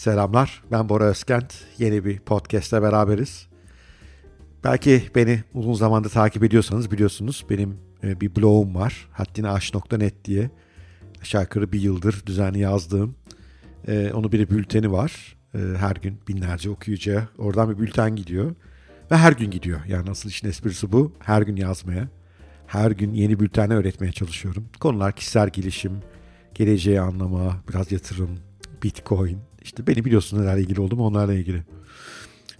Selamlar, ben Bora Özkent. Yeni bir podcast'te beraberiz. Belki beni uzun zamandır takip ediyorsanız biliyorsunuz benim e, bir blogum var. haddinaş.net diye. Aşağı yukarı bir yıldır düzenli yazdığım. E, onun bir bülteni var. E, her gün binlerce okuyucuya oradan bir bülten gidiyor. Ve her gün gidiyor. Yani asıl işin esprisi bu. Her gün yazmaya. Her gün yeni bültenler öğretmeye çalışıyorum. Konular kişisel gelişim, geleceği anlama, biraz yatırım, bitcoin. İşte beni biliyorsun nelerle ilgili oldum onlarla ilgili.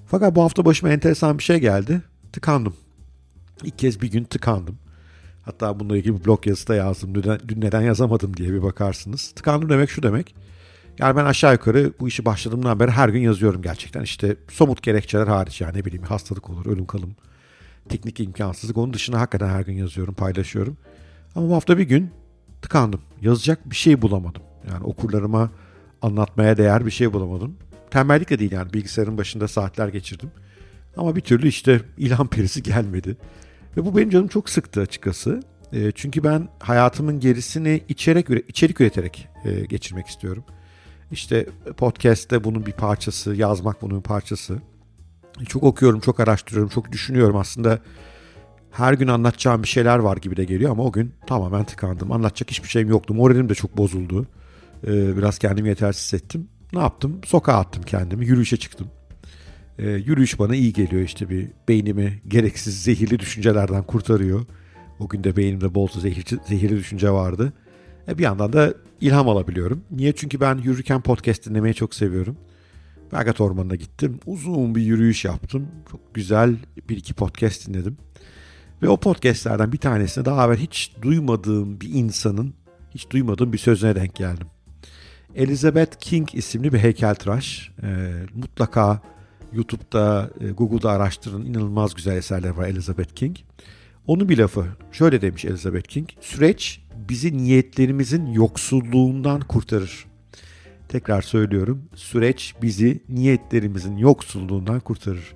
Fakat bu hafta başıma enteresan bir şey geldi. Tıkandım. İlk kez bir gün tıkandım. Hatta bununla ilgili bir blog yazısı da yazdım. Dün, dün neden yazamadım diye bir bakarsınız. Tıkandım demek şu demek. Yani ben aşağı yukarı bu işi başladığımdan beri her gün yazıyorum gerçekten. İşte somut gerekçeler hariç yani ne bileyim hastalık olur, ölüm kalım, teknik imkansızlık. Onun dışında hakikaten her gün yazıyorum, paylaşıyorum. Ama bu hafta bir gün tıkandım. Yazacak bir şey bulamadım. Yani okurlarıma anlatmaya değer bir şey bulamadım. Tembellik de değil yani bilgisayarın başında saatler geçirdim. Ama bir türlü işte ilham perisi gelmedi. Ve bu benim canım çok sıktı açıkçası. E, çünkü ben hayatımın gerisini içerik, içerik üreterek e, geçirmek istiyorum. İşte podcast'te bunun bir parçası, yazmak bunun bir parçası. Çok okuyorum, çok araştırıyorum, çok düşünüyorum. Aslında her gün anlatacağım bir şeyler var gibi de geliyor ama o gün tamamen tıkandım. Anlatacak hiçbir şeyim yoktu. Moralim de çok bozuldu. Ee, biraz kendimi yetersiz hissettim. Ne yaptım? Sokağa attım kendimi. Yürüyüşe çıktım. Ee, yürüyüş bana iyi geliyor işte bir beynimi gereksiz zehirli düşüncelerden kurtarıyor. O gün de beynimde bol zehirli, zehirli düşünce vardı. E bir yandan da ilham alabiliyorum. Niye? Çünkü ben yürürken podcast dinlemeyi çok seviyorum. Bergat Ormanı'na gittim. Uzun bir yürüyüş yaptım. Çok güzel bir iki podcast dinledim. Ve o podcastlerden bir tanesine daha evvel hiç duymadığım bir insanın, hiç duymadığım bir sözüne denk geldim. Elizabeth King isimli bir heykeltıraş. E, mutlaka YouTube'da, e, Google'da araştırın. İnanılmaz güzel eserler var Elizabeth King. Onun bir lafı şöyle demiş Elizabeth King. Süreç bizi niyetlerimizin yoksulluğundan kurtarır. Tekrar söylüyorum. Süreç bizi niyetlerimizin yoksulluğundan kurtarır.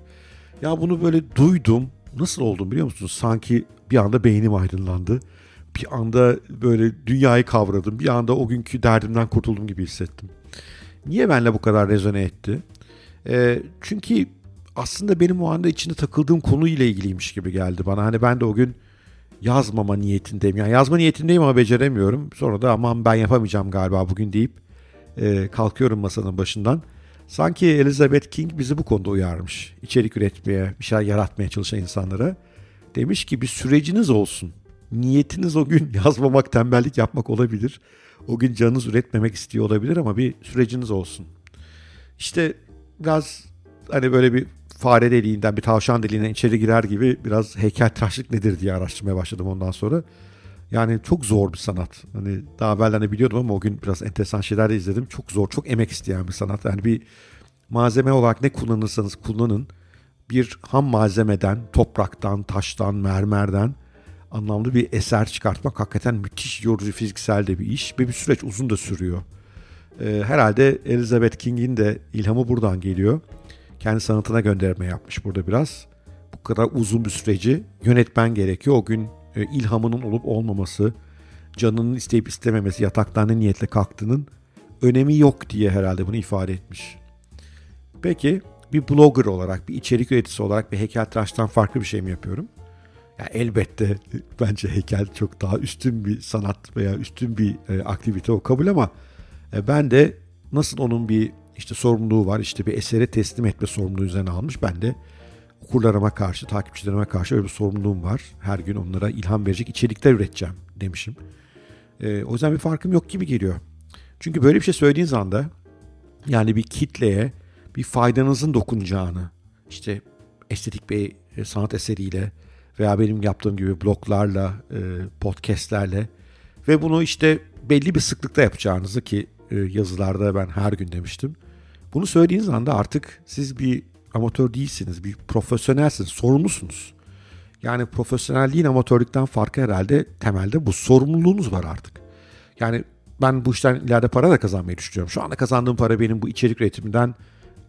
Ya bunu böyle duydum. Nasıl oldum biliyor musunuz? Sanki bir anda beynim aydınlandı bir anda böyle dünyayı kavradım. Bir anda o günkü derdimden kurtuldum gibi hissettim. Niye benle bu kadar rezone etti? E, çünkü aslında benim o anda içinde takıldığım konuyla ilgiliymiş gibi geldi bana. Hani ben de o gün yazmama niyetindeyim. Yani yazma niyetindeyim ama beceremiyorum. Sonra da aman ben yapamayacağım galiba bugün deyip e, kalkıyorum masanın başından. Sanki Elizabeth King bizi bu konuda uyarmış. İçerik üretmeye, bir şeyler yaratmaya çalışan insanlara. Demiş ki bir süreciniz olsun niyetiniz o gün yazmamak, tembellik yapmak olabilir. O gün canınız üretmemek istiyor olabilir ama bir süreciniz olsun. İşte biraz hani böyle bir fare deliğinden bir tavşan deliğinden içeri girer gibi biraz heykeltıraşlık nedir diye araştırmaya başladım ondan sonra. Yani çok zor bir sanat. Hani daha evvelden de biliyordum ama o gün biraz enteresan şeyler de izledim. Çok zor, çok emek isteyen bir sanat. Yani bir malzeme olarak ne kullanırsanız kullanın bir ham malzemeden, topraktan, taştan, mermerden anlamlı bir eser çıkartmak hakikaten müthiş yorucu fiziksel de bir iş ve bir süreç uzun da sürüyor. Ee, herhalde Elizabeth King'in de ilhamı buradan geliyor. Kendi sanatına gönderme yapmış burada biraz. Bu kadar uzun bir süreci yönetmen gerekiyor. O gün e, ilhamının olup olmaması, canının isteyip istememesi, yataktan ne niyetle kalktığının önemi yok diye herhalde bunu ifade etmiş. Peki bir blogger olarak, bir içerik üreticisi olarak bir heykeltıraştan farklı bir şey mi yapıyorum? Yani elbette bence heykel çok daha üstün bir sanat veya üstün bir e, aktivite o kabul ama e, ben de nasıl onun bir işte sorumluluğu var işte bir esere teslim etme sorumluluğu üzerine almış ben de okurlarıma karşı takipçilerime karşı öyle bir sorumluluğum var. Her gün onlara ilham verecek içerikler üreteceğim demişim. E, o yüzden bir farkım yok gibi geliyor. Çünkü böyle bir şey söylediğiniz anda yani bir kitleye bir faydanızın dokunacağını işte estetik bir e, sanat eseriyle veya benim yaptığım gibi bloglarla, e, podcastlerle ve bunu işte belli bir sıklıkta yapacağınızı ki e, yazılarda ben her gün demiştim. Bunu söylediğiniz anda artık siz bir amatör değilsiniz, bir profesyonelsiniz, sorumlusunuz. Yani profesyonelliğin amatörlükten farkı herhalde temelde bu sorumluluğunuz var artık. Yani ben bu işten ileride para da kazanmayı düşünüyorum. Şu anda kazandığım para benim bu içerik üretiminden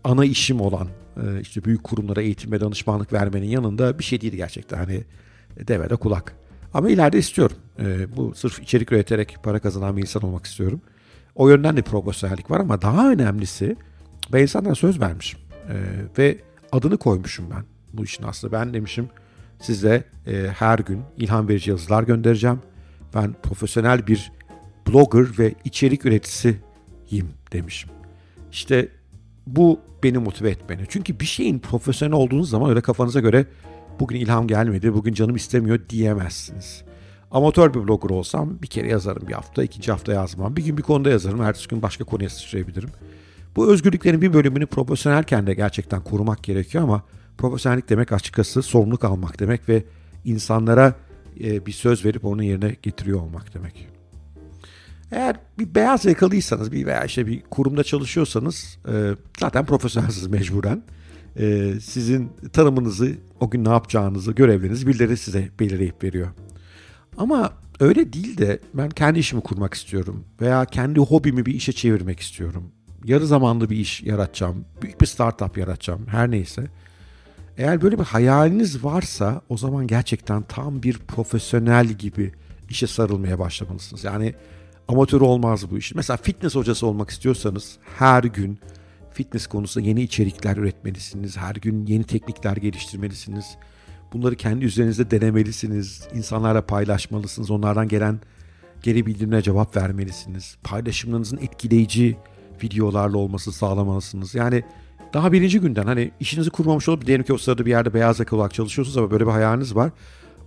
ana işim olan işte büyük kurumlara eğitim ve danışmanlık vermenin yanında bir şey değil gerçekten. Hani devede kulak. Ama ileride istiyorum. E, bu sırf içerik üreterek para kazanan bir insan olmak istiyorum. O yönden de profesyonellik var ama daha önemlisi Ben insanlara söz vermişim. E, ve adını koymuşum ben bu işin aslında. Ben demişim size e, her gün ilham verici yazılar göndereceğim. Ben profesyonel bir blogger ve içerik üreticisiyim demişim. İşte bu beni motive etmeni. Çünkü bir şeyin profesyonel olduğunuz zaman öyle kafanıza göre bugün ilham gelmedi, bugün canım istemiyor diyemezsiniz. Amatör bir blogger olsam bir kere yazarım bir hafta, ikinci hafta yazmam. Bir gün bir konuda yazarım, ertesi gün başka konuya sıçrayabilirim. Bu özgürlüklerin bir bölümünü profesyonelken de gerçekten korumak gerekiyor ama profesyonellik demek açıkçası sorumluluk almak demek ve insanlara e, bir söz verip onu yerine getiriyor olmak demek. Eğer bir beyaz yakalıysanız bir veya işte bir kurumda çalışıyorsanız e, zaten profesyonelsiniz mecburen. E, sizin tanımınızı, o gün ne yapacağınızı, görevlerinizi birileri size belirleyip veriyor. Ama öyle değil de ben kendi işimi kurmak istiyorum veya kendi hobimi bir işe çevirmek istiyorum. Yarı zamanlı bir iş yaratacağım, büyük bir startup yaratacağım, her neyse. Eğer böyle bir hayaliniz varsa o zaman gerçekten tam bir profesyonel gibi işe sarılmaya başlamalısınız. Yani amatör olmaz bu iş. Mesela fitness hocası olmak istiyorsanız her gün fitness konusunda yeni içerikler üretmelisiniz. Her gün yeni teknikler geliştirmelisiniz. Bunları kendi üzerinizde denemelisiniz. İnsanlarla paylaşmalısınız. Onlardan gelen geri bildirimlere cevap vermelisiniz. Paylaşımlarınızın etkileyici videolarla olması sağlamalısınız. Yani daha birinci günden hani işinizi kurmamış olup diyelim ki o sırada bir yerde beyaz yakalı olarak çalışıyorsunuz ama böyle bir hayaliniz var.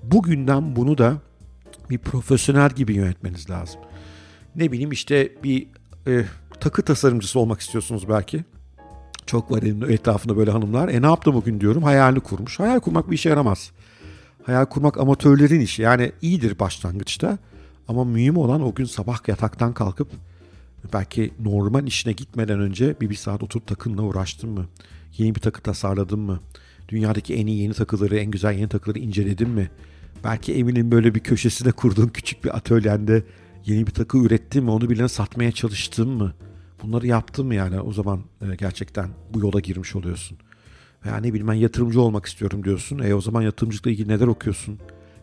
Bugünden bunu da bir profesyonel gibi yönetmeniz lazım. Ne bileyim işte bir e, takı tasarımcısı olmak istiyorsunuz belki. Çok var elinde etrafında böyle hanımlar. E ne yaptı bugün diyorum hayalini kurmuş. Hayal kurmak bir işe yaramaz. Hayal kurmak amatörlerin işi. Yani iyidir başlangıçta. Ama mühim olan o gün sabah yataktan kalkıp belki normal işine gitmeden önce bir bir saat oturup takınla uğraştın mı? Yeni bir takı tasarladın mı? Dünyadaki en iyi yeni takıları, en güzel yeni takıları inceledin mi? Belki evinin böyle bir köşesine kurduğun küçük bir atölyende yeni bir takı ürettin mi? Onu birine satmaya çalıştın mı? Bunları yaptın mı yani? O zaman e, gerçekten bu yola girmiş oluyorsun. Veya ne bileyim yatırımcı olmak istiyorum diyorsun. E o zaman yatırımcılıkla ilgili neler okuyorsun?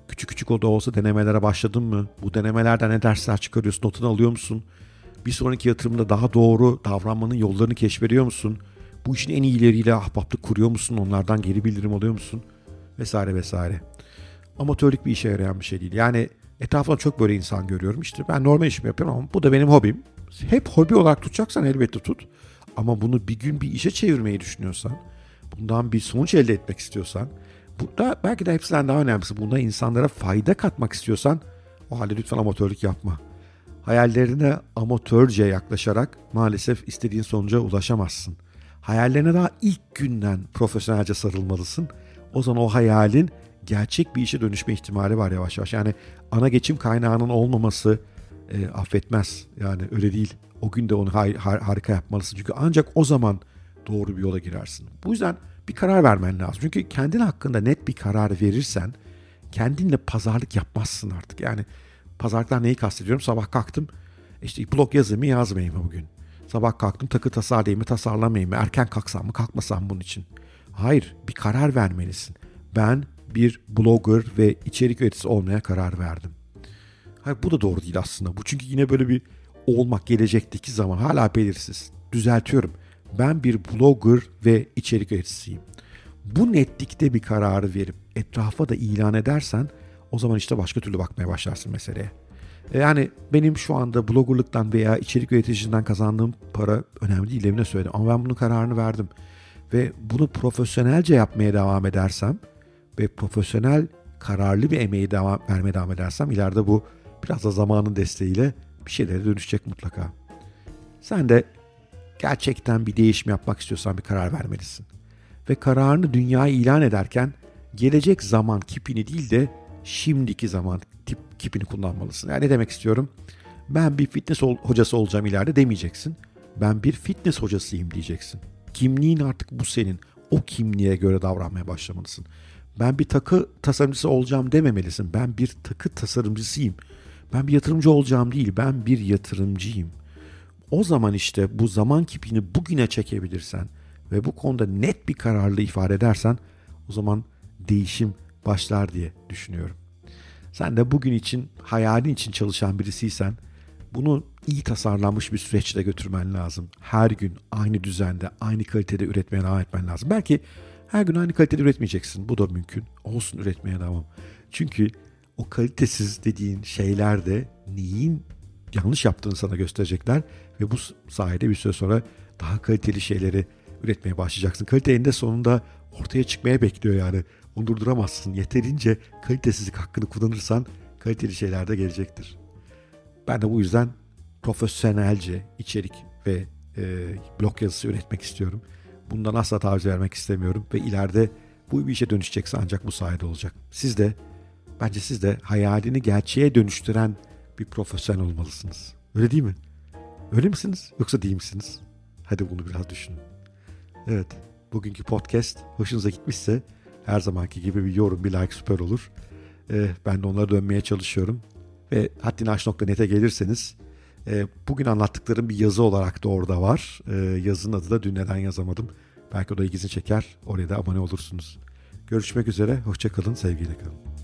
Küçük küçük o da olsa denemelere başladın mı? Bu denemelerden ne dersler çıkarıyorsun? Notunu alıyor musun? Bir sonraki yatırımda daha doğru davranmanın yollarını keşfediyor musun? Bu işin en iyileriyle ahbaplık kuruyor musun? Onlardan geri bildirim alıyor musun? Vesaire vesaire. Amatörlük bir işe yarayan bir şey değil. Yani etrafımda çok böyle insan görüyorum. İşte ben normal işimi yapıyorum ama bu da benim hobim. Hep hobi olarak tutacaksan elbette tut. Ama bunu bir gün bir işe çevirmeyi düşünüyorsan, bundan bir sonuç elde etmek istiyorsan, bu da belki de hepsinden daha önemlisi bunda insanlara fayda katmak istiyorsan o halde lütfen amatörlük yapma. Hayallerine amatörce yaklaşarak maalesef istediğin sonuca ulaşamazsın. Hayallerine daha ilk günden profesyonelce sarılmalısın. O zaman o hayalin gerçek bir işe dönüşme ihtimali var yavaş yavaş. Yani ana geçim kaynağının olmaması e, affetmez. Yani öyle değil. O gün de onu har- har- harika yapmalısın. Çünkü ancak o zaman doğru bir yola girersin. Bu yüzden bir karar vermen lazım. Çünkü kendin hakkında net bir karar verirsen kendinle pazarlık yapmazsın artık. Yani Pazarlıklar neyi kastediyorum? Sabah kalktım işte blog yazayım mı yazmayayım mı bugün? Sabah kalktım takı tasarlayayım mı tasarlamayayım mı? Erken kalksam mı kalkmasam bunun için? Hayır bir karar vermelisin. Ben bir blogger ve içerik üreticisi olmaya karar verdim. Hayır bu da doğru değil aslında. Bu çünkü yine böyle bir olmak gelecekteki zaman hala belirsiz. Düzeltiyorum. Ben bir blogger ve içerik üreticisiyim. Bu netlikte bir kararı verip etrafa da ilan edersen o zaman işte başka türlü bakmaya başlarsın meseleye. E, yani benim şu anda bloggerlıktan veya içerik üreticisinden kazandığım para önemli değil evine söyledim. Ama ben bunun kararını verdim. Ve bunu profesyonelce yapmaya devam edersem ve profesyonel kararlı bir emeği devam, vermeye devam edersem ileride bu biraz da zamanın desteğiyle bir şeylere dönüşecek mutlaka. Sen de gerçekten bir değişim yapmak istiyorsan bir karar vermelisin. Ve kararını dünyaya ilan ederken gelecek zaman kipini değil de şimdiki zaman tip kipini kullanmalısın. Yani ne demek istiyorum? Ben bir fitness hocası olacağım ileride demeyeceksin. Ben bir fitness hocasıyım diyeceksin. Kimliğin artık bu senin. O kimliğe göre davranmaya başlamalısın. Ben bir takı tasarımcısı olacağım dememelisin. Ben bir takı tasarımcısıyım. Ben bir yatırımcı olacağım değil. Ben bir yatırımcıyım. O zaman işte bu zaman kipini bugüne çekebilirsen ve bu konuda net bir kararlı ifade edersen o zaman değişim başlar diye düşünüyorum. Sen de bugün için, hayalin için çalışan birisiysen bunu iyi tasarlanmış bir süreçte götürmen lazım. Her gün aynı düzende, aynı kalitede üretmeye devam etmen lazım. Belki her gün aynı kalitede üretmeyeceksin. Bu da mümkün. Olsun üretmeye devam. Çünkü o kalitesiz dediğin şeyler de neyin yanlış yaptığını sana gösterecekler ve bu sayede bir süre sonra daha kaliteli şeyleri üretmeye başlayacaksın. Kalite eninde sonunda ortaya çıkmaya bekliyor yani. Onu durduramazsın. Yeterince kalitesizlik hakkını kullanırsan kaliteli şeyler de gelecektir. Ben de bu yüzden profesyonelce içerik ve e, blog yazısı üretmek istiyorum. Bundan asla taviz vermek istemiyorum ve ileride bu bir işe dönüşecekse ancak bu sayede olacak. Siz de bence siz de hayalini gerçeğe dönüştüren bir profesyonel olmalısınız. Öyle değil mi? Öyle misiniz yoksa değil misiniz? Hadi bunu biraz düşünün. Evet, bugünkü podcast hoşunuza gitmişse her zamanki gibi bir yorum, bir like süper olur. Ee, ben de onlara dönmeye çalışıyorum. Ve haddinaş.net'e gelirseniz e, bugün anlattıklarım bir yazı olarak da orada var. E, yazının adı da dün neden yazamadım. Belki o da ilginizi çeker. Oraya da abone olursunuz. Görüşmek üzere. Hoşçakalın. Sevgiyle kalın.